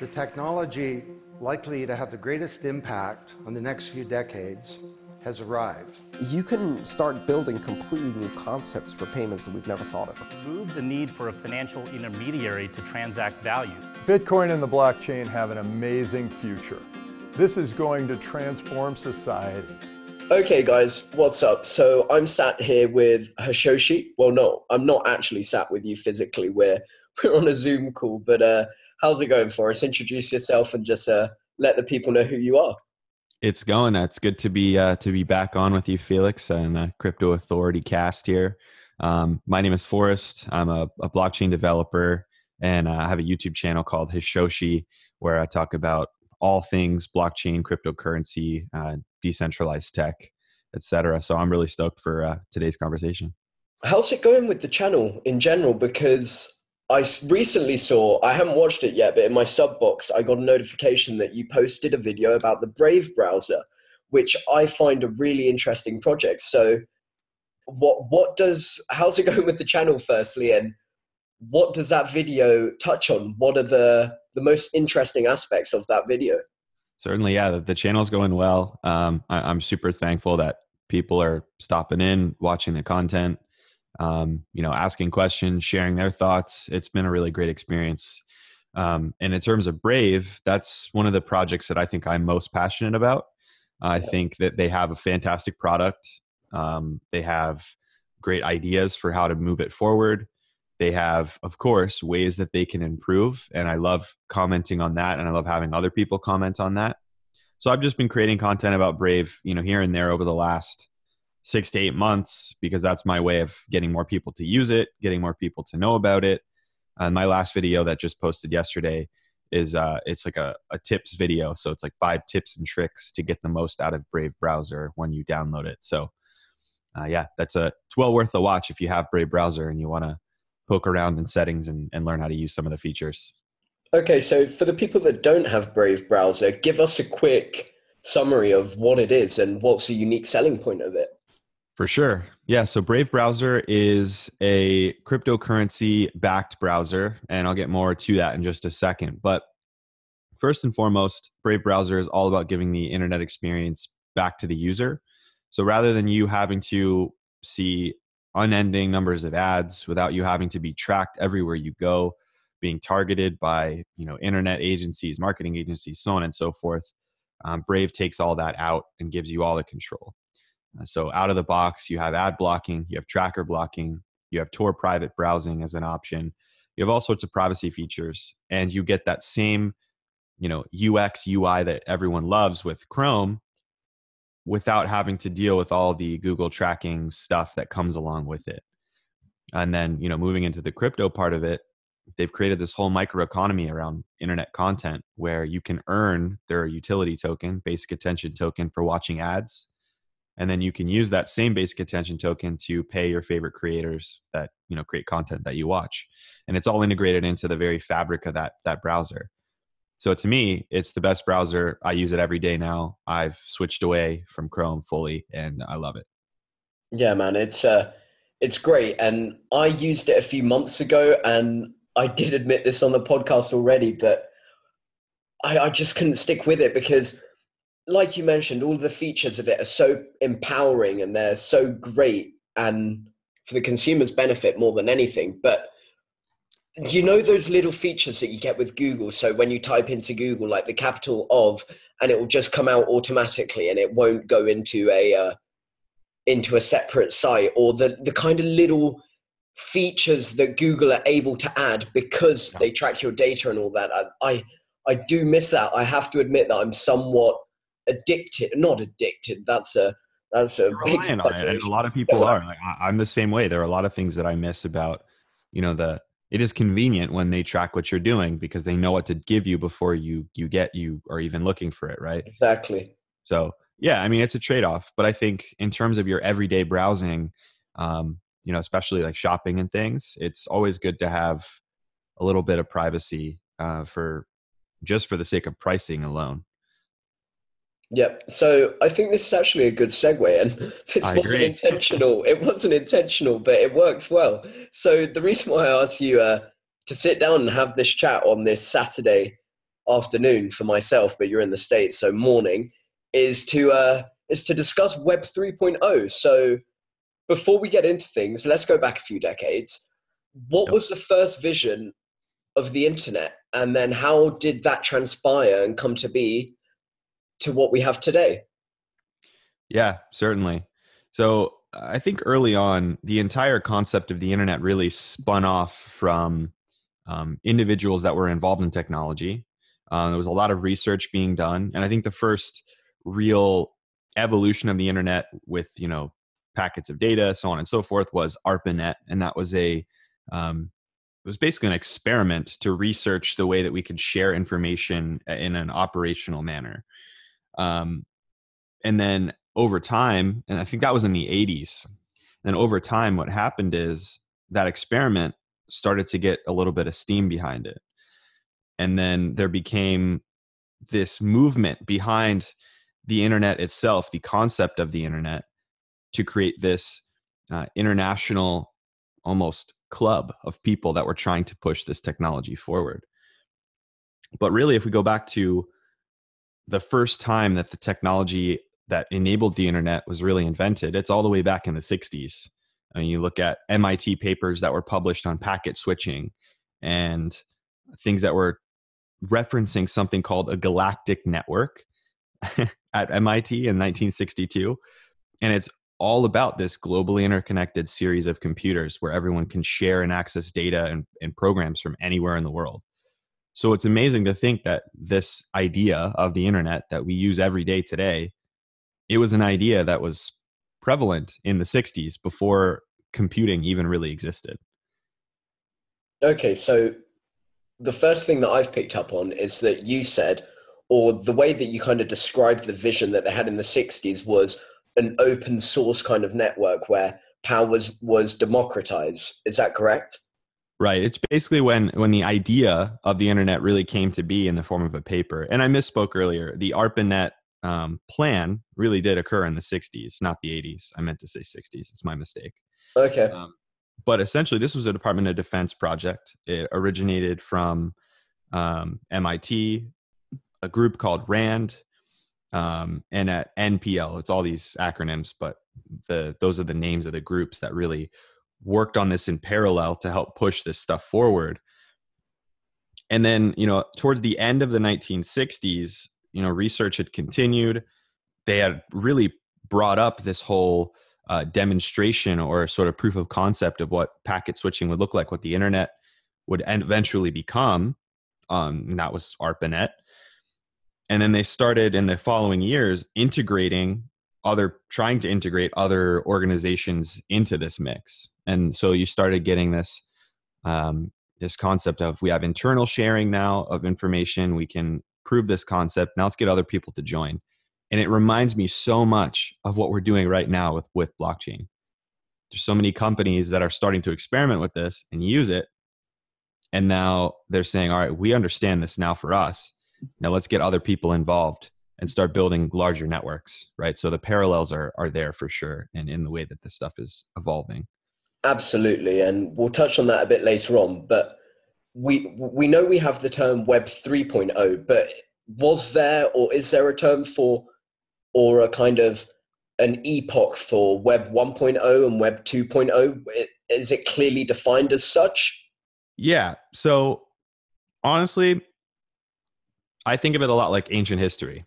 The technology likely to have the greatest impact on the next few decades has arrived. You can start building completely new concepts for payments that we've never thought of. Remove the need for a financial intermediary to transact value. Bitcoin and the blockchain have an amazing future. This is going to transform society. Okay, guys, what's up? So I'm sat here with Hashoshi. Well, no, I'm not actually sat with you physically. We're we're on a Zoom call, but uh, how's it going for us? Introduce yourself and just uh, let the people know who you are. It's going. It's good to be uh, to be back on with you, Felix, and the Crypto Authority cast here. Um, my name is Forrest. I'm a, a blockchain developer, and I have a YouTube channel called Hashoshi, where I talk about all things blockchain, cryptocurrency, uh, decentralized tech, etc. So I'm really stoked for uh, today's conversation. How's it going with the channel in general? Because I recently saw, I haven't watched it yet, but in my sub box, I got a notification that you posted a video about the Brave browser, which I find a really interesting project. So, what what does how's it going with the channel firstly, and what does that video touch on? What are the the most interesting aspects of that video? Certainly, yeah, the, the channel's going well. Um, I, I'm super thankful that people are stopping in, watching the content um, you know, asking questions, sharing their thoughts. It's been a really great experience. Um, and in terms of Brave, that's one of the projects that I think I'm most passionate about. I think that they have a fantastic product. Um, they have great ideas for how to move it forward. They have, of course, ways that they can improve. And I love commenting on that. And I love having other people comment on that. So I've just been creating content about Brave, you know, here and there over the last six to eight months because that's my way of getting more people to use it, getting more people to know about it. And my last video that just posted yesterday is uh, it's like a, a tips video. So it's like five tips and tricks to get the most out of Brave browser when you download it. So uh, yeah, that's a it's well worth the watch if you have Brave browser and you want to poke around in settings and, and learn how to use some of the features. Okay, so for the people that don't have Brave browser, give us a quick summary of what it is and what's the unique selling point of it. For sure. Yeah. So Brave Browser is a cryptocurrency backed browser, and I'll get more to that in just a second. But first and foremost, Brave Browser is all about giving the internet experience back to the user. So rather than you having to see unending numbers of ads without you having to be tracked everywhere you go, being targeted by you know internet agencies, marketing agencies, so on and so forth, um, Brave takes all that out and gives you all the control. Uh, so out of the box, you have ad blocking, you have tracker blocking, you have Tor private browsing as an option. You have all sorts of privacy features, and you get that same, you know, UX UI that everyone loves with Chrome, without having to deal with all the Google tracking stuff that comes along with it. And then, you know, moving into the crypto part of it, they've created this whole microeconomy around internet content where you can earn their utility token, basic attention token for watching ads and then you can use that same basic attention token to pay your favorite creators that you know create content that you watch. And it's all integrated into the very fabric of that that browser. So to me it's the best browser. I use it every day now. I've switched away from chrome fully and i love it. Yeah man it's uh it's great. And i used it a few months ago and i did admit this on the podcast already but i, I just couldn't stick with it because like you mentioned, all the features of it are so empowering and they're so great and for the consumer's benefit more than anything. But you know those little features that you get with Google. So when you type into Google like the capital of, and it will just come out automatically, and it won't go into a uh, into a separate site, or the the kind of little features that Google are able to add because they track your data and all that. I I, I do miss that. I have to admit that I'm somewhat addicted not addicted that's a that's a big on it, and a lot of people are like, i'm the same way there are a lot of things that i miss about you know the it is convenient when they track what you're doing because they know what to give you before you you get you are even looking for it right? Exactly. So yeah i mean it's a trade-off but i think in terms of your everyday browsing um, you know especially like shopping and things it's always good to have a little bit of privacy uh, for just for the sake of pricing alone yeah, so I think this is actually a good segue, and this I wasn't agree. intentional. It wasn't intentional, but it works well. So the reason why I asked you uh, to sit down and have this chat on this Saturday afternoon for myself, but you're in the States, so morning, is to uh, is to discuss Web 3.0. So before we get into things, let's go back a few decades. What Yep. was the first vision of the internet, and then how did that transpire and come to be to what we have today? Yeah, certainly. So I think early on, the entire concept of the internet really spun off from um, individuals that were involved in technology. Uh, there was a lot of research being done, and I think the first real evolution of the internet with you know packets of data, so on and so forth, was ARPANET, and that was a um, it was basically an experiment to research the way that we could share information in an operational manner. Um, and then over time, and I think that was in the 80s, and over time, what happened is that experiment started to get a little bit of steam behind it. And then there became this movement behind the internet itself, the concept of the internet, to create this uh, international, almost club of people that were trying to push this technology forward. But really, if we go back to the first time that the technology that enabled the internet was really invented, it's all the way back in the 60s. And you look at MIT papers that were published on packet switching and things that were referencing something called a galactic network at MIT in 1962. And it's all about this globally interconnected series of computers where everyone can share and access data and, and programs from anywhere in the world. So it's amazing to think that this idea of the internet that we use every day today, it was an idea that was prevalent in the 60s before computing even really existed. Okay, so the first thing that I've picked up on is that you said, or the way that you kind of described the vision that they had in the 60s was an open source kind of network where power was, was democratized. Is that correct? Right. It's basically when when the idea of the internet really came to be in the form of a paper. And I misspoke earlier. The ARPANET um, plan really did occur in the 60s, not the 80s. I meant to say 60s. It's my mistake. Okay. Um, but essentially, this was a Department of Defense project. It originated from um, MIT, a group called RAND, um, and at NPL. It's all these acronyms, but the those are the names of the groups that really worked on this in parallel to help push this stuff forward. And then, you know, towards the end of the 1960s, you know, research had continued. They had really brought up this whole uh, demonstration or sort of proof of concept of what packet switching would look like, what the internet would eventually become. Um, and that was ARPANET. And then they started in the following years integrating other, trying to integrate other organizations into this mix. And so you started getting this um, this concept of we have internal sharing now of information. We can prove this concept. Now let's get other people to join and it reminds me so much of what we're doing right now with with blockchain there's so many companies that are starting to experiment with this and use it and now they're saying all right we understand this now for us now let's get other people involved and start building larger networks right so the parallels are are there for sure and in the way that this stuff is evolving Absolutely, and we'll touch on that a bit later on. But we we know we have the term Web 3.0, but was there or is there a term for or a kind of an epoch for Web 1.0 and Web 2.0? Is it clearly defined as such? yeah so honestly i think of it a lot like ancient history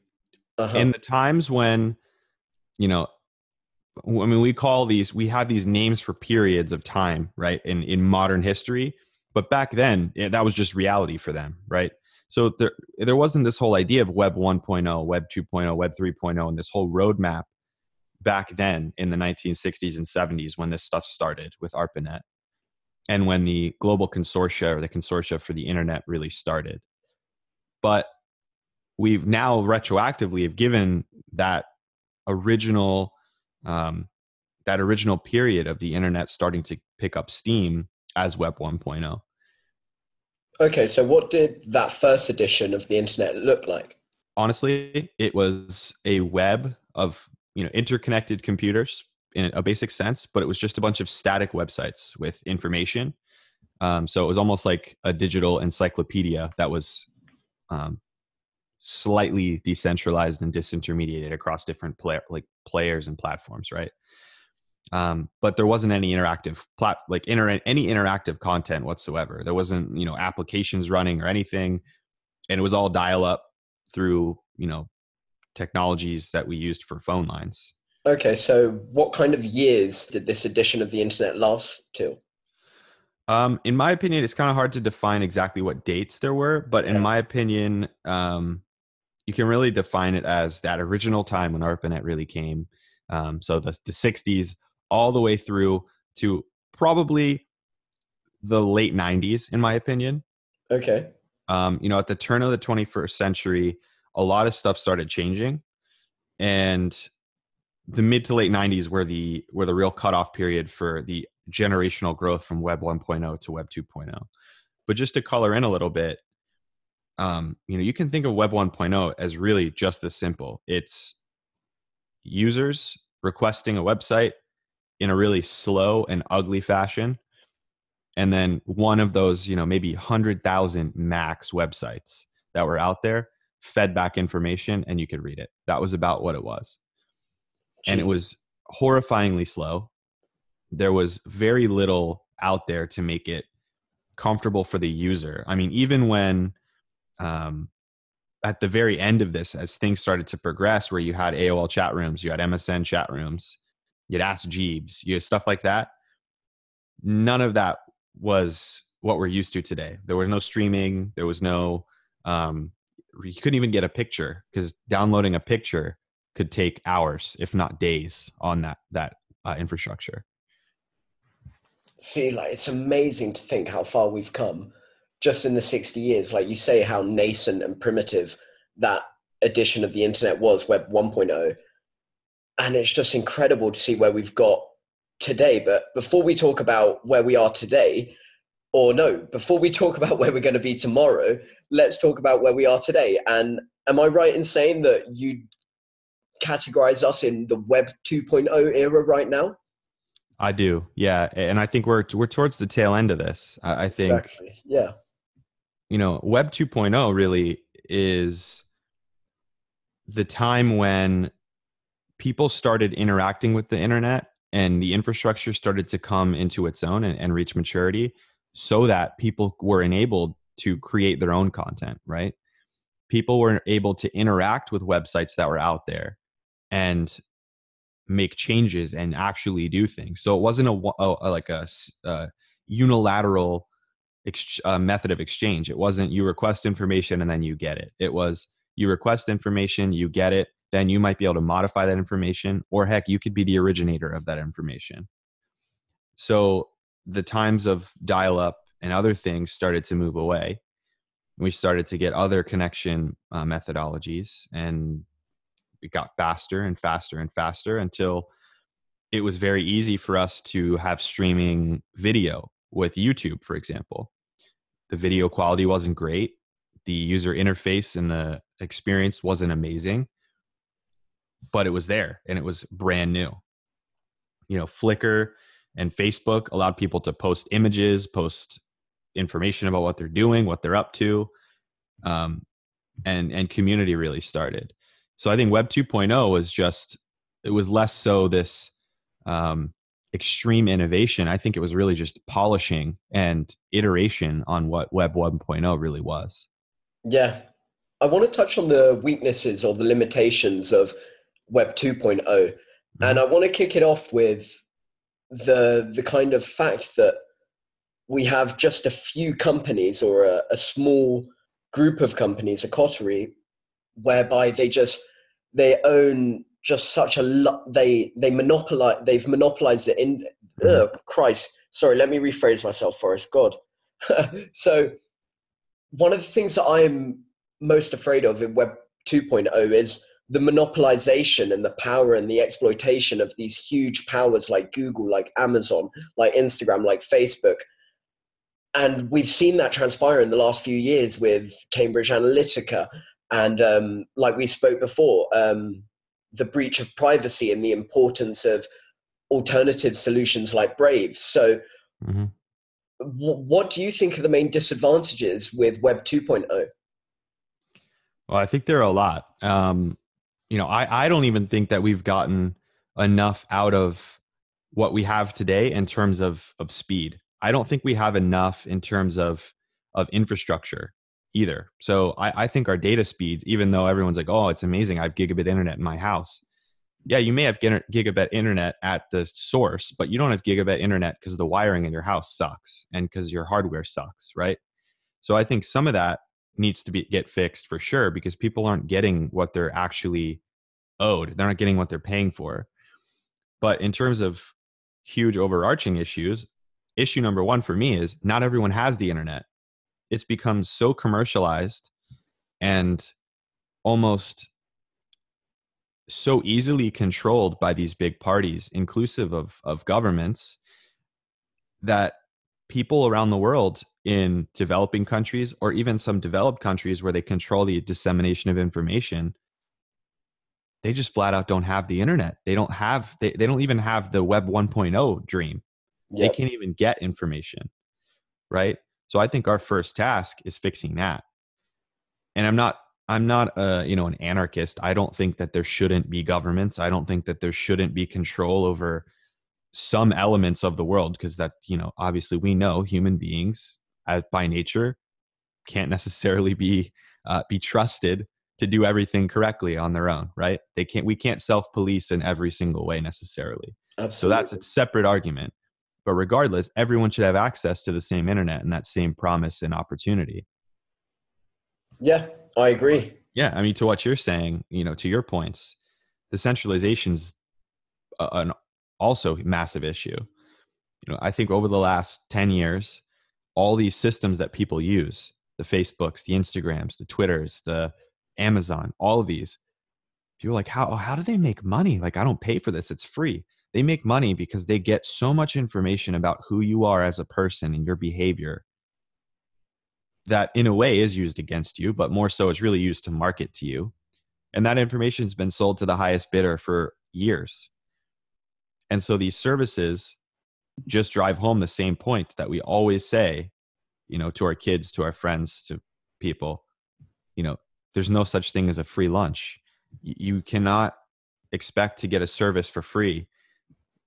Uh-huh. in the times when you know i mean we call these we have these names for periods of time right in in modern history but back then that was just reality for them right so there there wasn't this whole idea of web 1.0 web 2.0 web 3.0 and this whole roadmap back then in the 1960s and 70s when this stuff started with arpanet and when the global consortia or the consortia for the internet really started but we've now retroactively have given that original um, that original period of the internet starting to pick up steam as web oh. 1.0 okay, so what did that first edition of the internet look like? honestly it was a web of you know interconnected computers in a basic sense but it was just a bunch of static websites with information um, so it was almost like a digital encyclopedia that was um, slightly decentralized and disintermediated across different player like players and platforms, right? Um, but there wasn't any interactive plat like inter- any interactive content whatsoever. There wasn't you know applications running or anything, and it was all dial up through you know technologies that we used for phone lines. Okay, so what kind of years did this edition of the internet last till? Um, in my opinion, it's kind of hard to define exactly what dates there were, but in my opinion, um, you can really define it as that original time when ARPANET really came. Um, so the the '60s all the way through to probably the late '90s, in my opinion. Okay. Um, you know, at the turn of the 21st century, a lot of stuff started changing, and the mid to late 90s were the were the real cutoff period for the generational growth from Web 1.0 to Web 2.0. But just to color in a little bit, um, you know, you can think of Web 1.0 as really just this simple. It's users requesting a website in a really slow and ugly fashion, and then one of those, you know, maybe hundred thousand max websites that were out there fed back information, and you could read it. That was about what it was and it was horrifyingly slow. There was very little out there to make it comfortable for the user. I mean, even when um, at the very end of this, as things started to progress, where you had AOL chat rooms, you had MSN chat rooms, you'd ask Jeeves, you had stuff like that. None of that was what we're used to today. There was no streaming. There was no. Um, you couldn't even get a picture because downloading a picture could take hours, if not days, on that that uh, infrastructure. See, like it's amazing to think how far we've come just in the 60 years. Like you say, how nascent and primitive that edition of the internet was, Web 1.0. And it's just incredible to see where we've got today. But before we talk about where we are today, or no, before we talk about where we're going to be tomorrow, let's talk about where we are today. And am I right in saying that you categorize us in the Web 2.0 era right now? I do, yeah, and I think we're we're towards the tail end of this. I, I think Exactly. Yeah. You know Web 2.0 really is the time when people started interacting with the internet and the infrastructure started to come into its own and, and reach maturity so that people were enabled to create their own content right? People were able to interact with websites that were out there and make changes and actually do things. So it wasn't a, a, like a, a unilateral ex- uh, method of exchange. It wasn't you request information and then you get it. It was you request information you get it then you might be able to modify that information or heck you could be the originator of that information. So the times of dial up and other things started to move away. We started to get other connection uh, methodologies and it got faster and faster and faster until it was very easy for us to have streaming video with YouTube, for example. The video quality wasn't great. The user interface and the experience wasn't amazing, but it was there and it was brand new. You know, Flickr and Facebook allowed people to post images, post information about what they're doing, what they're up to, um, and and community really started. So I think Web 2.0 was just it was less so this um, extreme innovation. I think it was really just polishing and iteration on what Web 1.0 really was. Yeah. I want to touch on the weaknesses or the limitations of Web 2.0. And mm-hmm. I want to kick it off with the the kind of fact that we have just a few companies or a, a small group of companies, a coterie, whereby they just they own just such a lot they they monopolize they've monopolized it in ugh, Christ. Sorry, let me rephrase myself, Forrest. God. so one of the things that I'm most afraid of in Web 2.0 is the monopolization and the power and the exploitation of these huge powers like Google, like Amazon, like Instagram, like Facebook. And we've seen that transpire in the last few years with Cambridge Analytica. And um, like we spoke before, um, the breach of privacy and the importance of alternative solutions like Brave. So, Mhm. wh- what do you think are the main disadvantages with Web 2.0? Well, I think there are a lot. Um, you know, I, I don't even think that we've gotten enough out of what we have today in terms of of speed. I don't think we have enough in terms of of infrastructure either. So I, I think our data speeds, even though everyone's like, oh, it's amazing, I have gigabit internet in my house. Yeah, you may have gigabit internet at the source, but you don't have gigabit internet because the wiring in your house sucks and because your hardware sucks, right? So I think some of that needs to be get fixed for sure because people aren't getting what they're actually owed. They're not getting what they're paying for. But in terms of huge overarching issues, issue number 1 for me is not everyone has the internet. It's become so commercialized and almost so easily controlled by these big parties inclusive of of governments that people around the world in developing countries or even some developed countries where they control the dissemination of information they just flat out don't have the internet. They don't have they, they don't even have the web 1.0 dream. Yep. they can't even get information right so i think our first task is fixing that. And i'm not i'm not a you know an anarchist. I don't think that there shouldn't be governments. I don't think that there shouldn't be control over some elements of the world because that you know obviously we know human beings as by nature can't necessarily be uh, be trusted to do everything correctly on their own right? They can't we can't self police in every single way necessarily. Absolutely. so that's a separate argument but regardless everyone should have access to the same internet and that same promise and opportunity. Yeah i agree. Yeah i mean to what you're saying you know to your points the centralization's an also massive issue. You know i think over the last 10 years all these systems that people use the facebooks the instagrams the twitters the amazon all of these you're like how how do they make money? Like i don't pay for this. It's free they make money because they get so much information about who you are as a person and your behavior that in a way is used against you but more so it's really used to market to you and that information has been sold to the highest bidder for years and so these services just drive home the same point that we always say, you know, to our kids, to our friends, to people, you know, there's no such thing as a free lunch. You cannot expect to get a service for free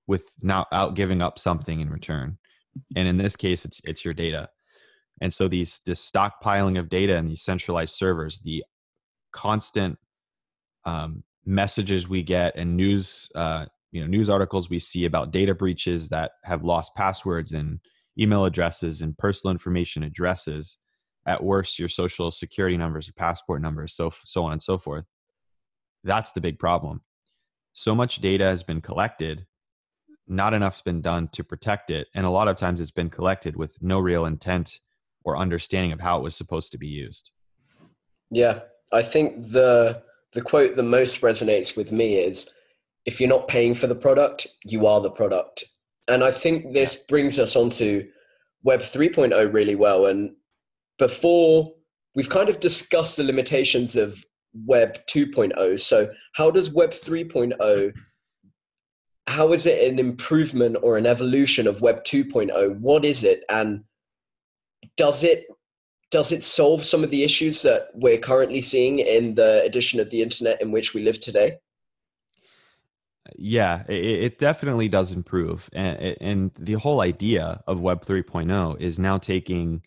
without giving up something in return. And in this case, it's it's your data. And so these this stockpiling of data and these centralized servers, the constant um, messages we get and news uh, you know news articles we see about data breaches that have lost passwords and email addresses and personal information addresses at worst your social security numbers your passport numbers so so on and so forth that's the big problem so much data has been collected not enough's been done to protect it and a lot of times it's been collected with no real intent or understanding of how it was supposed to be used yeah i think the the quote that most resonates with me is if you're not paying for the product, you are the product. And I think this brings us onto Web 3.0 really well. And before we've kind of discussed the limitations of Web 2.0. So, how does Web 3.0? How is it an improvement or an evolution of Web 2.0? What is it, and does it does it solve some of the issues that we're currently seeing in the edition of the internet in which we live today? yeah it, it, definitely does improve and, and the whole idea of web 3.0 is now taking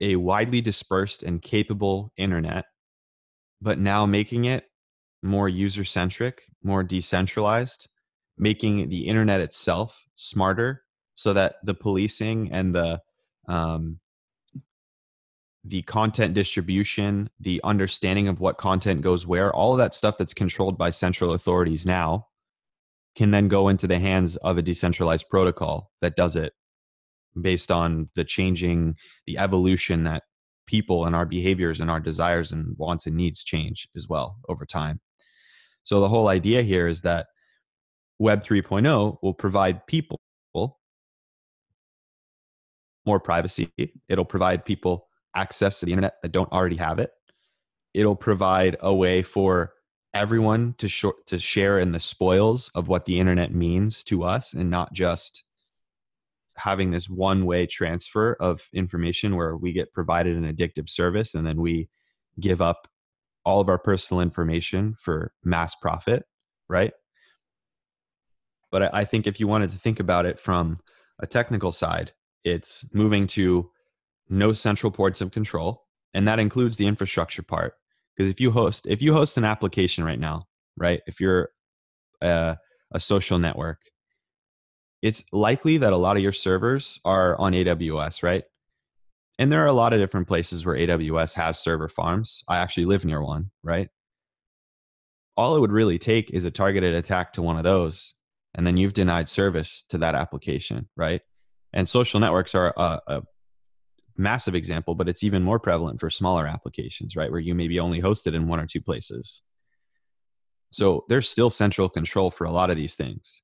a widely dispersed and capable internet but now making it more user centric more decentralized making the internet itself smarter so that the policing and the um, the content distribution, the understanding of what content goes where, all of that stuff that's controlled by central authorities now can then go into the hands of a decentralized protocol that does it based on the changing the evolution that people and our behaviors and our desires and wants and needs change as well over time. So the whole idea here is that web 3.0 will provide people more privacy it'll provide people access to the internet that don't already have it it'll provide a way for everyone to sh- to share in the spoils of what the internet means to us and not just having this one way transfer of information where we get provided an addictive service and then we give up all of our personal information for mass profit, right? But I, I think if you wanted to think about it from a technical side, it's moving to no central ports of control, and that includes the infrastructure part. Because if you host if you host an application right now, right? If you're a, a social network, it's likely that a lot of your servers are on AWS, right? And there are a lot of different places where AWS has server farms. I actually live near one, right? All it would really take is a targeted attack to one of those, and then you've denied service to that application, right? And social networks are a, a massive example, but it's even more prevalent for smaller applications, right? Where you may be only hosted in one or two places. So there's still central control for a lot of these things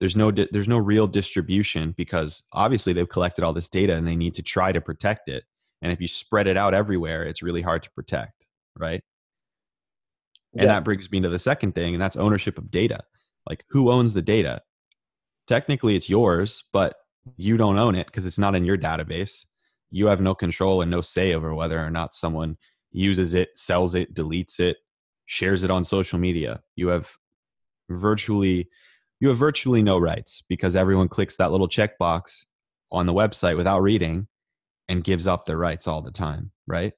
there's no di- there's no real distribution because obviously they've collected all this data and they need to try to protect it and if you spread it out everywhere it's really hard to protect right and Yeah. that brings me to the second thing and that's ownership of data like who owns the data? Technically it's yours but you don't own it because it's not in your database. You have no control and no say over whether or not someone uses it sells it deletes it shares it on social media. You have virtually you have virtually no rights because everyone clicks that little checkbox on the website without reading and gives up their rights all the time, right?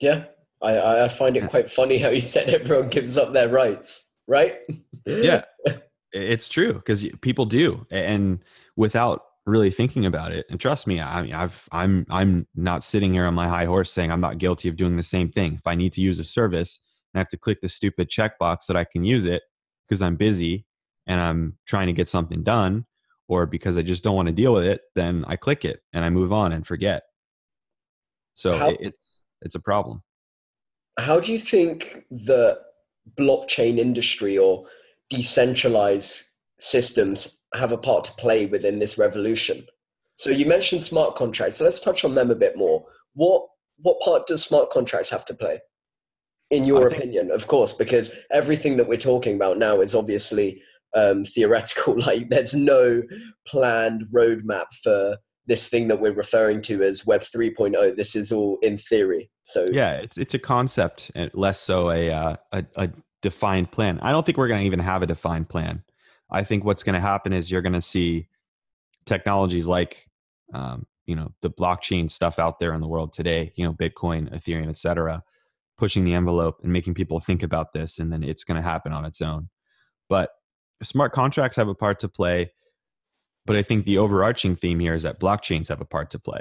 Yeah, I, I I find it quite funny how you said everyone gives up their rights, right? Yeah. It's true because people do, and without really thinking about it. And trust me, I mean, I've I'm I'm not sitting here on my high horse saying I'm not guilty of doing the same thing. If I need to use a service and I have to click the stupid checkbox that I can use it because I'm busy and I'm trying to get something done, or because I just don't want to deal with it, then I click it and I move on and forget. So How- it's it's a problem. How do you think the blockchain industry or decentralized systems have a part to play within this revolution? So you mentioned smart contracts. So let's touch on them a bit more. What what part does smart contracts have to play? In your I think- opinion, of course, because everything that we're talking about now is obviously um, theoretical. Like there's no planned roadmap for this thing that we're referring to as Web 3.0. This is all in theory. So yeah it's it's a concept and less so a uh, a, a defined plan i don't think we're going to even have a defined plan i think what's going to happen is you're going to see technologies like um, you know the blockchain stuff out there in the world today you know bitcoin ethereum etc pushing the envelope and making people think about this and then it's going to happen on its own but smart contracts have a part to play but i think the overarching theme here is that blockchains have a part to play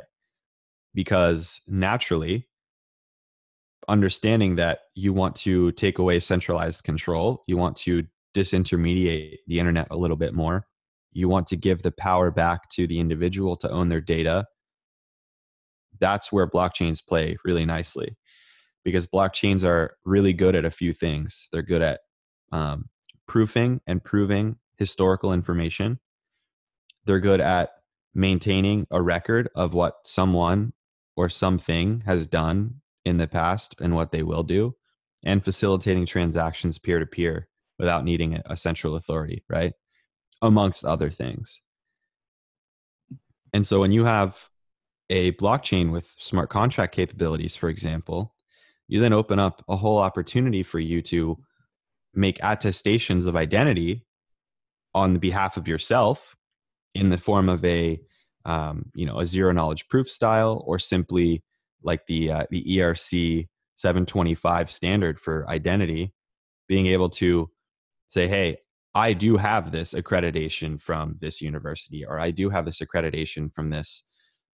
because naturally understanding that you want to take away centralized control, you want to disintermediate the internet a little bit more, you want to give the power back to the individual to own their data. That's where blockchains play really nicely because blockchains are really good at a few things. They're good at um, proofing and proving historical information. They're good at maintaining a record of what someone or something has done in the past and what they will do, and facilitating transactions peer to peer without needing a- central authority, right? Amongst other things. And so when you have a blockchain with smart contract capabilities, for example, you then open up a whole opportunity for you to make attestations of identity on the behalf of yourself in the form of a um, you know a zero knowledge proof style or simply like the uh, the ERC 725 standard for identity being able to say hey I do have this accreditation from this university or I do have this accreditation from this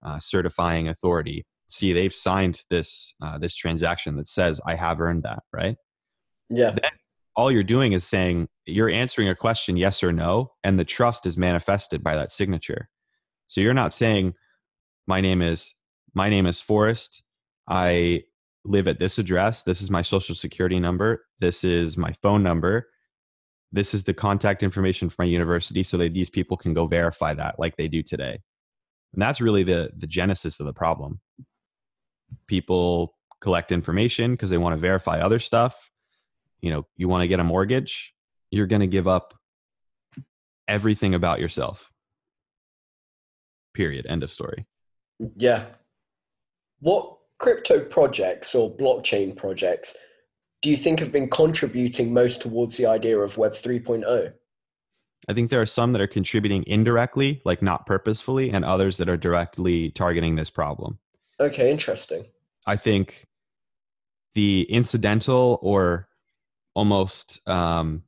uh, certifying authority. See they've signed this uh, this transaction that says I have earned that right? Yeah, all you're doing is saying you're answering a question yes or no and the trust is manifested by that signature. So you're not saying my name is my name is forrest. I live at this address. This is my social security number. This is my phone number. This is the contact information for my university so that these people can go verify that like they do today. And that's really the the genesis of the problem. People collect information because they want to verify other stuff you know you want to get a mortgage you're going to give up everything about yourself period end of story yeah. What crypto projects or blockchain projects do you think have been contributing most towards the idea of Web 3.0? I think there are some that are contributing indirectly, like not purposefully, and others that are directly targeting this problem. Okay, interesting. I think the incidental or almost um,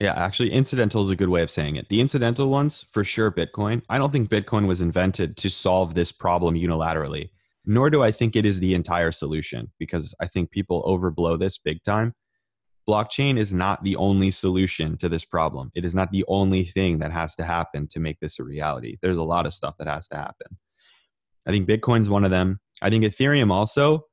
yeah actually incidental is a good way of saying it. The incidental ones for sure bitcoin. I don't think bitcoin was invented to solve this problem unilaterally nor do i think it is the entire solution because i think people overblow this big time. Blockchain is not the only solution to this problem. It is not the only thing that has to happen to make this a reality. There's a lot of stuff that has to happen. I think bitcoin's one of them. I think ethereum also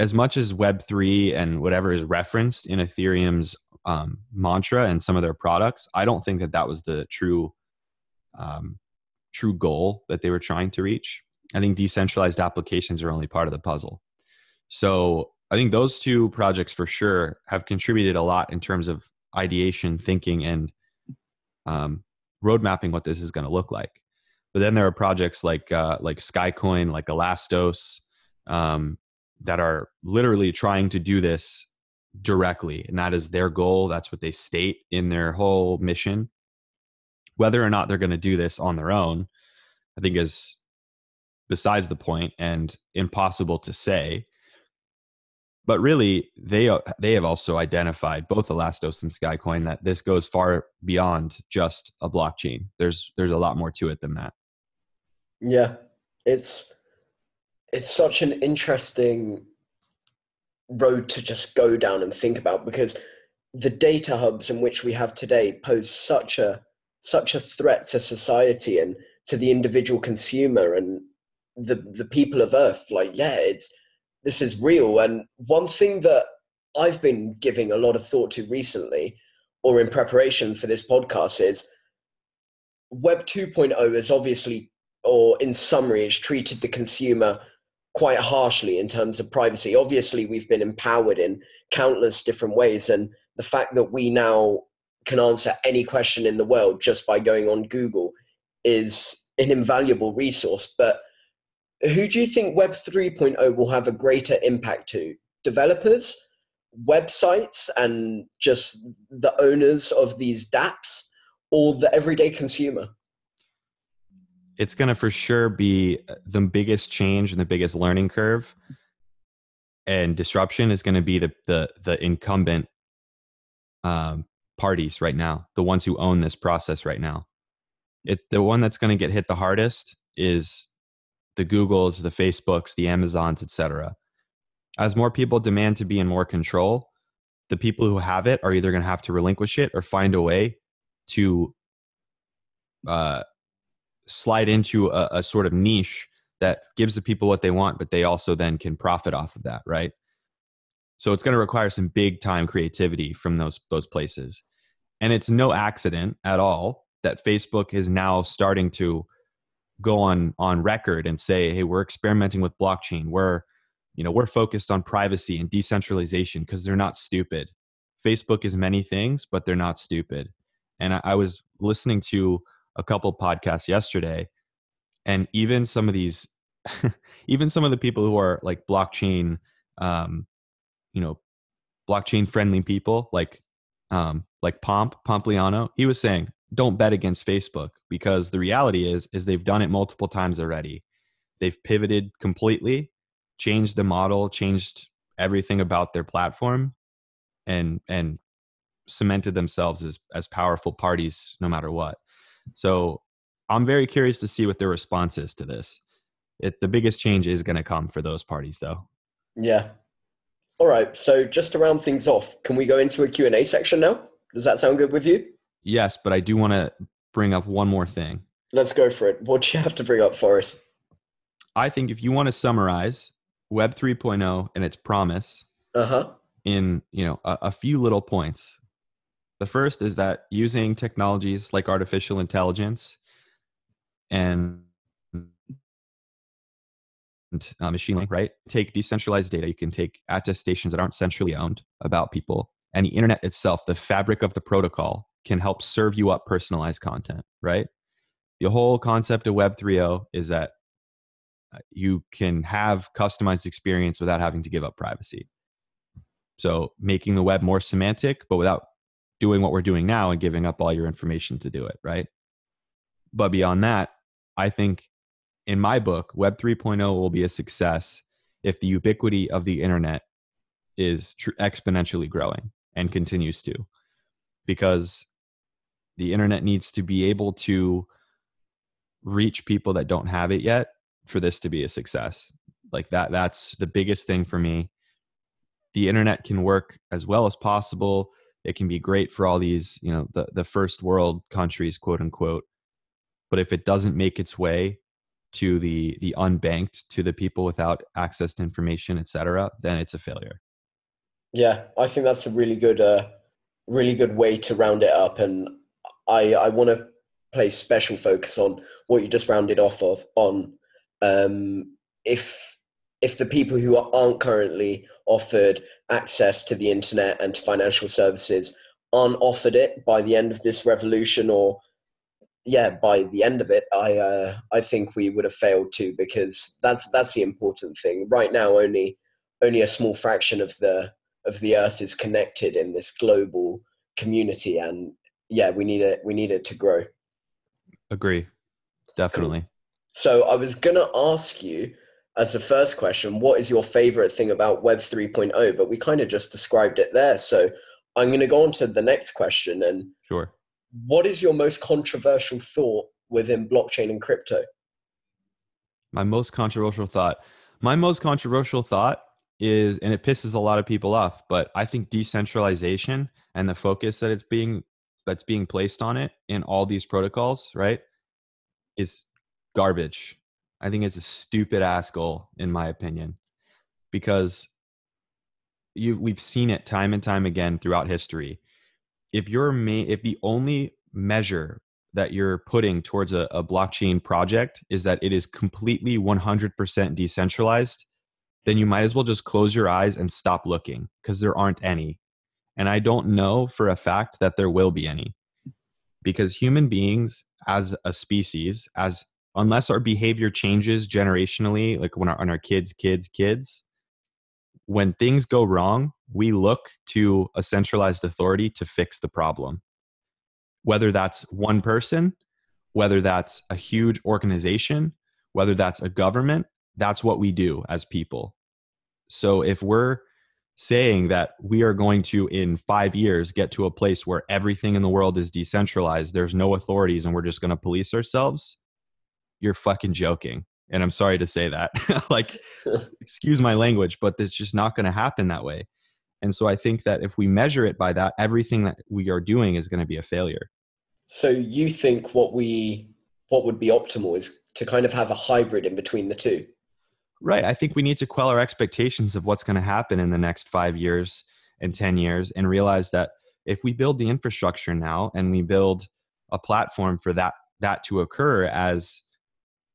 as much as web3 and whatever is referenced in ethereum's um, mantra and some of their products, I don't think that that was the true um, true goal that they were trying to reach. I think decentralized applications are only part of the puzzle. So I think those two projects for sure have contributed a lot in terms of ideation, thinking, and um, road mapping what this is going to look like. But then there are projects like uh, like Skycoin, like Elastos, um, that are literally trying to do this directly and that is their goal that's what they state in their whole mission. Whether or not they're going to do this on their own i think is besides the point and impossible to say. But really they they have also identified both elastos and skycoin that this goes far beyond just a blockchain. There's there's a lot more to it than that. Yeah it's it's such an interesting road to just go down and think about because the data hubs in which we have today pose such a such a threat to society and to the individual consumer and the the people of earth. Like yeah it's this is real. And one thing that i've been giving a lot of thought to recently or in preparation for this podcast is web 2.0 is obviously or in summary has treated the consumer quite harshly in terms of privacy. Obviously, we've been empowered in countless different ways, and the fact that we now can answer any question in the world just by going on Google is an invaluable resource. But who do you think Web 3.0 will have a greater impact to? Developers, websites, and just the owners of these dApps, or the everyday consumer? It's going to for sure be uh, the biggest change and the biggest learning curve and disruption is going to be the the the incumbent um, parties right now, the ones who own this process right now. It the one that's going to get hit the hardest is the Googles, the Facebooks, the Amazons, etc. As more people demand to be in more control, the people who have it are either going to have to relinquish it or find a way to uh, slide into a, a sort of niche that gives the people what they want, but they also then can profit off of that, right? So it's going to require some big time creativity from those those places. And it's no accident at all that Facebook is now starting to go on on record and say, "Hey, we're experimenting with blockchain. We're, you know, we're focused on privacy and decentralization because they're not stupid. Facebook is many things, but they're not stupid." And I, I was listening to a couple podcasts yesterday and even some of these even some of the people who are like blockchain um you know blockchain friendly people like um like pomp pompliano he was saying don't bet against facebook because the reality is is they've done it multiple times already. They've pivoted completely changed the model changed everything about their platform and and cemented themselves as as powerful parties no matter what so I'm very curious to see what their response is to this. It, the biggest change is going to come for those parties, though. Yeah. All right. So just to round things off, can we go into a Q&A section now? Does that sound good with you? Yes, but I do want to bring up one more thing. Let's go for it. What do you have to bring up for us? I think if you want to summarize Web 3.0 and its promise uh-huh. in you know a, a few little points, the first is that using technologies like artificial intelligence and uh, machine learning, right? Take decentralized data. You can take attestations that aren't centrally owned about people. And the internet itself, the fabric of the protocol, can help serve you up personalized content, right? The whole concept of Web 3.0 is that uh, you can have customized experience without having to give up privacy. So making the web more semantic, but without doing what we're doing now and giving up all your information to do it, right? But beyond that, I think in my book, Web 3.0 will be a success if the ubiquity of the internet is tr- exponentially growing and continues to, because the internet needs to be able to reach people that don't have it yet for this to be a success. Like that, that's the biggest thing for me. The internet can work as well as possible. It can be great for all these, you know, the, the first world countries, quote unquote. But if it doesn't make its way to the the unbanked, to the people without access to information, et cetera, then it's a failure. Yeah, I think that's a really good, uh, really good way to round it up. And I, I want to place special focus on what you just rounded off of on um, if if the people who aren't currently offered access to the internet and to financial services aren't offered it by the end of this revolution or yeah by the end of it i uh, i think we would have failed too because that's that's the important thing right now only only a small fraction of the of the earth is connected in this global community and yeah we need it we need it to grow Agree. Definitely. so i was going to ask you as the first question what is your favorite thing about web 3.0 but we kind of just described it there so i'm going to go on to the next question and Sure. what is your most controversial thought within blockchain and crypto My most controversial thought. My most controversial thought is, and it pisses a lot of people off, but I think decentralization and the focus that it's being that's being placed on it in all these protocols, right, is garbage. I think it's a stupid ass goal, in my opinion, because you we've seen it time and time again throughout history. If you're if the only measure that you're putting towards a, a blockchain project is that it is completely 100% decentralized, then you might as well just close your eyes and stop looking because there aren't any. And I don't know for a fact that there will be any because human beings as a species, as unless our behavior changes generationally, like when our, on our kids, kids, kids, when things go wrong, we look to a centralized authority to fix the problem whether that's one person, whether that's a huge organization, whether that's a government, that's what we do as people. So if we're saying that we are going to, in five years, get to a place where everything in the world is decentralized, there's no authorities, and we're just going to police ourselves, you're fucking joking. And I'm sorry to say that. like, excuse my language, but it's just not going to happen that way. And so I think that if we measure it by that, everything that we are doing is going to be a failure. So you think what we what would be optimal is to kind of have a hybrid in between the two? Right. I think we need to quell our expectations of what's going to happen in the next five years and 10 years and realize that if we build the infrastructure now and we build a platform for that that to occur as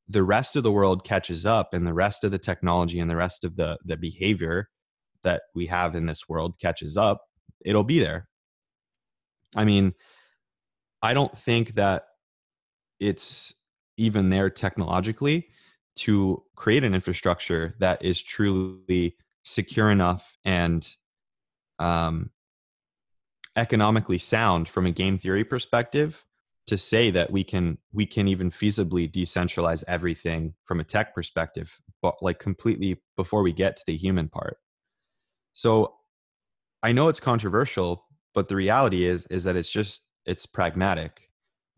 the rest of the world catches up and the rest of the technology and the rest of the the behavior that we have in this world catches up, it'll be there. I mean, I don't think that it's even there technologically to create an infrastructure that is truly secure enough and um, economically sound from a game theory perspective to say that we can we can even feasibly decentralize everything from a tech perspective but like completely before we get to the human part so i know it's controversial but the reality is is that it's just it's pragmatic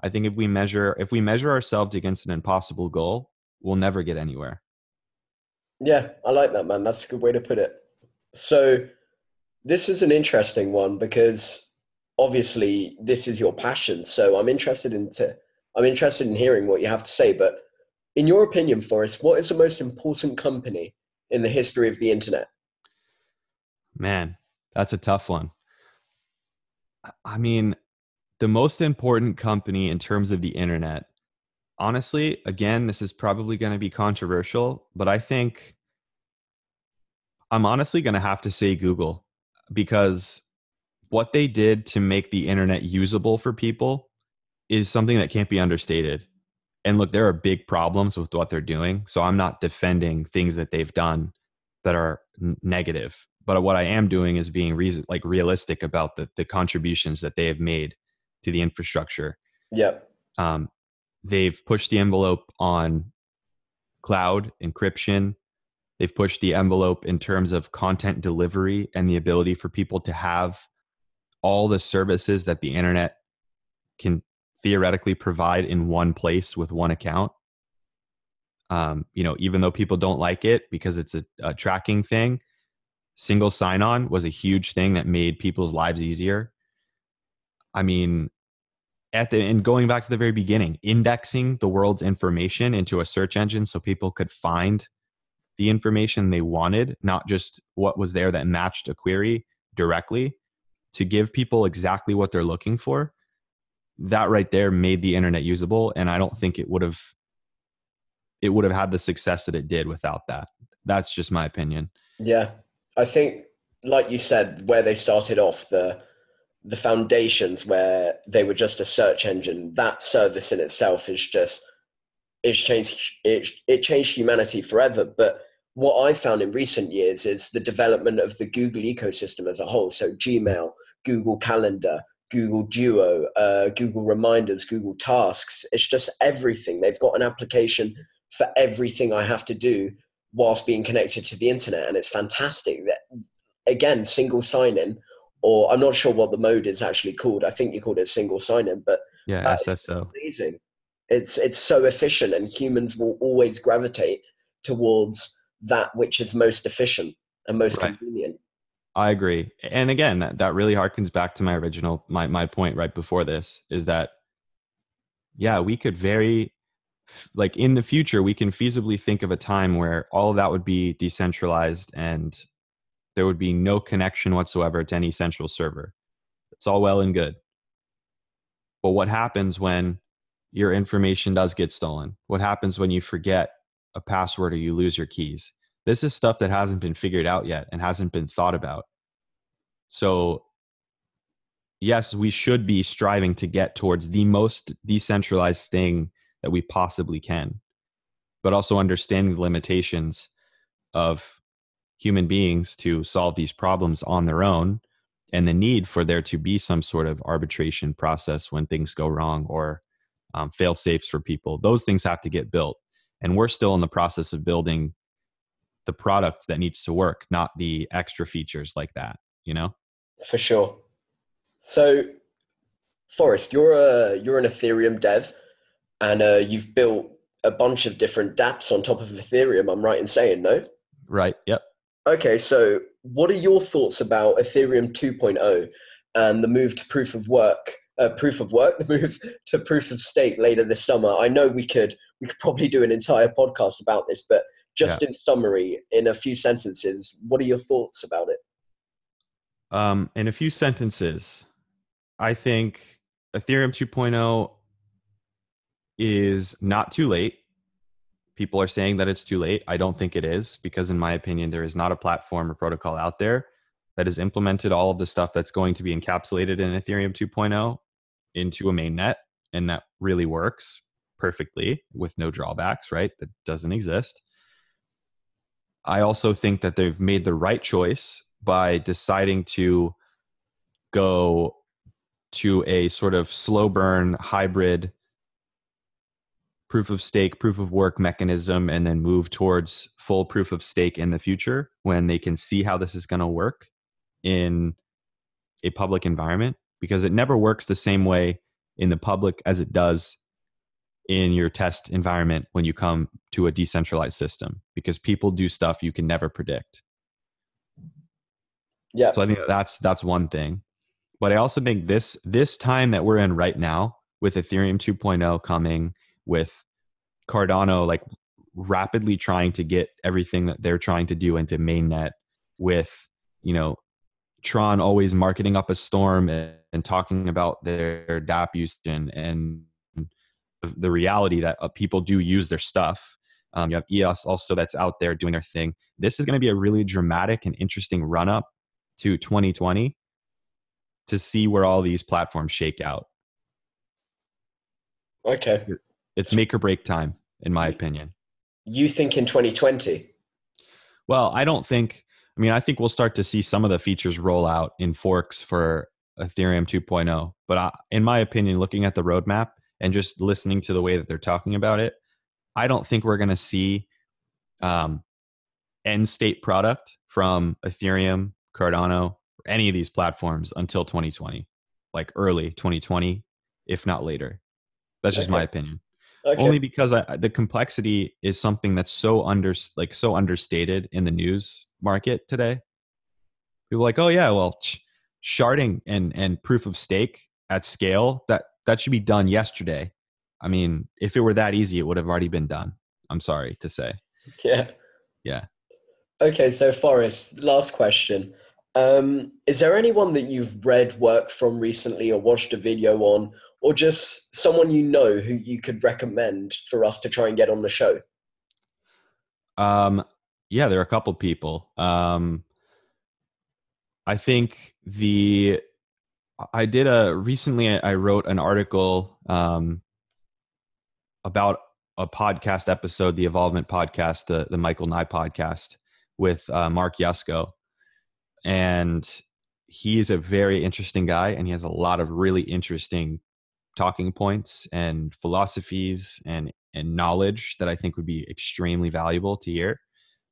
i think if we measure if we measure ourselves against an impossible goal we'll never get anywhere Yeah, I like that, man. That's a good way to put it. So, this is an interesting one because obviously this is your passion. So, I'm interested into I'm interested in hearing what you have to say. But in your opinion, Forrest, what is the most important company in the history of the internet? Man, that's a tough one. I mean, the most important company in terms of the internet, honestly, again, this is probably going to be controversial, but I think I'm honestly going to have to say Google because what they did to make the internet usable for people is something that can't be understated. and look, there are big problems with what they're doing. So I'm not defending things that they've done that are n- negative. But what I am doing is being reason, like realistic about the, the contributions that they have made to the infrastructure. Yep. Um, they've pushed the envelope on cloud encryption. They've pushed the envelope in terms of content delivery and the ability for people to have all the services that the internet can theoretically provide in one place with one account. Um, you know, even though people don't like it because it's a, a tracking thing, single sign on was a huge thing that made people's lives easier. I mean, at the and going back to the very beginning, indexing the world's information into a search engine so people could find the information they wanted, not just what was there that matched a query directly, to give people exactly what they're looking for. That right there made the internet usable, and I don't think it would have it would have had the success that it did without that. That's just my opinion. Yeah, I think, like you said, where they started off, the the foundations where they were just a search engine, that service in itself is just it's changed it, it changed humanity forever. But what I found in recent years is the development of the Google ecosystem as a whole. So Gmail, Google Calendar, Google Duo, uh, Google Reminders, Google Tasks. It's just everything. They've got an application for everything I have to do whilst being connected to the internet, and it's fantastic. That again, single sign in, or I'm not sure what the mode is actually called. I think you called it single sign in, but Yeah, SSO. amazing. It's it's so efficient, and humans will always gravitate towards that which is most efficient and most Right. convenient. I agree. And again, that, that really harkens back to my original my my point right before this is that yeah, we could very like in the future we can feasibly think of a time where all of that would be decentralized and there would be no connection whatsoever to any central server. It's all well and good. But what happens when your information does get stolen? What happens when you forget a password or you lose your keys? This is stuff that hasn't been figured out yet and hasn't been thought about. So, yes, we should be striving to get towards the most decentralized thing that we possibly can, but also understanding the limitations of human beings to solve these problems on their own and the need for there to be some sort of arbitration process when things go wrong or um, fail safes for people. Those things have to get built. And we're still in the process of building the product that needs to work, not the extra features like that, you know? For sure. So, Forrest, you're a you're an Ethereum dev, and uh, you've built a bunch of different DApps on top of Ethereum. I'm right in saying, no? Right. Yep. Okay, so what are your thoughts about Ethereum 2.0 and the move to proof of work? Uh, proof of work, the move to proof of stake later this summer. I know we could we could probably do an entire podcast about this, but just in summary, in a few sentences, what are your thoughts about it? Um, in a few sentences, I think Ethereum 2.0 is not too late. People are saying that it's too late. I don't think it is because, in my opinion, there is not a platform or protocol out there that has implemented all of the stuff that's going to be encapsulated in Ethereum 2.0 into a mainnet, and that really works perfectly with no drawbacks, right? That doesn't exist. I also think that they've made the right choice by deciding to go to a sort of slow burn hybrid proof of stake, proof of work mechanism, and then move towards full proof of stake in the future when they can see how this is going to work in a public environment because it never works the same way in the public as it does in your test environment when you come to a decentralized system because people do stuff you can never predict. Yeah. So I think that's that's one thing. But I also think this this time that we're in right now with Ethereum 2.0 coming with Cardano like rapidly trying to get everything that they're trying to do into mainnet with, you know, Tron always marketing up a storm and, and talking about their DApp use and, and the, the reality that uh, people do use their stuff. Um, you have EOS also that's out there doing their thing. This is going to be a really dramatic and interesting run up to 2020 to see where all these platforms shake out. Okay. it's make or break time, in my opinion. You think in 2020? Well, I don't think. I mean, I think we'll start to see some of the features roll out in forks for Ethereum 2.0. But I, in my opinion, looking at the roadmap and just listening to the way that they're talking about it, I don't think we're going to see um, end state product from Ethereum, Cardano, or any of these platforms until 2020, like early 2020, if not later. That's just my opinion Okay. only because I, the complexity is something that's so under like so understated in the news market today people are like oh yeah well sh- sharding and and proof of stake at scale that that should be done yesterday i mean if it were that easy it would have already been done i'm sorry to say Yeah. Yeah. Okay, so Forrest, last question. Um, is there anyone that you've read work from recently or watched a video on, or just someone you know who you could recommend for us to try and get on the show? Um, yeah, there are a couple people. Um, I think the I did a recently. I wrote an article um, about a podcast episode, the Evolvement podcast, the the Michael Nye podcast with uh, Mark Yusko, and he's a very interesting guy, and he has a lot of really interesting talking points and philosophies and and knowledge that I think would be extremely valuable to hear.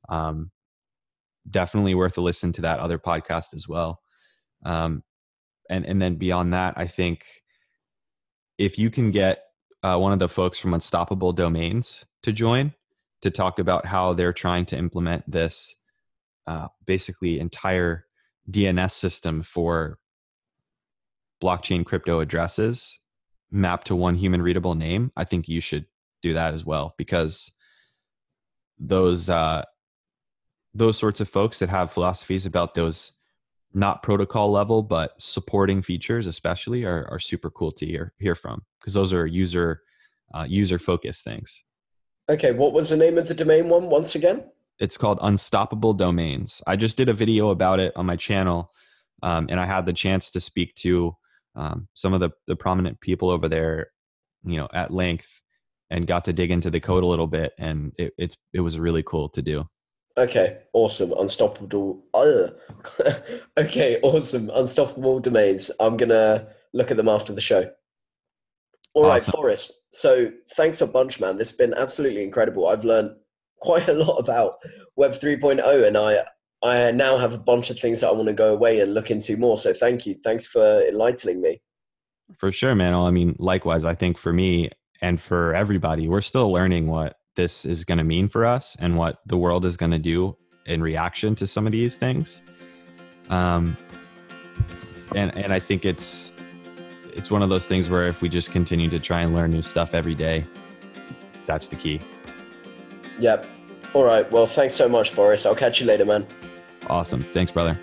Um, definitely worth a listen to that other podcast as well. Um, and and then beyond that, I think if you can get uh, one of the folks from Unstoppable Domains to join to talk about how they're trying to implement this uh, basically entire DNS system for blockchain crypto addresses mapped to one human readable name, I think you should do that as well because those uh, those sorts of folks that have philosophies about those not protocol level but supporting features especially are, are super cool to hear hear from because those are user uh, user focused things. Okay, what was the name of the domain one once again? it's called unstoppable domains. I just did a video about it on my channel um, and i had the chance to speak to um, some of the, the prominent people over there you know at length and got to dig into the code a little bit and it, it's it was really cool to do Okay, awesome. Unstoppable. Uh, okay, awesome. Unstoppable domains. I'm going to look at them after the show. All right, Awesome. Forrest. So thanks a bunch, man. This has been absolutely incredible. I've learned quite a lot about Web 3.0 and I, I now have a bunch of things that I want to go away and look into more. So thank you. Thanks for enlightening me. For sure, man. Well, I mean, likewise, I think for me and for everybody, we're still learning what this is going to mean for us and what the world is going to do in reaction to some of these things. Um, and and I think it's it's one of those things where if we just continue to try and learn new stuff every day, that's the key. Yep. All right. Well, thanks so much, Forrest. I'll catch you later, man. Awesome. Thanks, brother.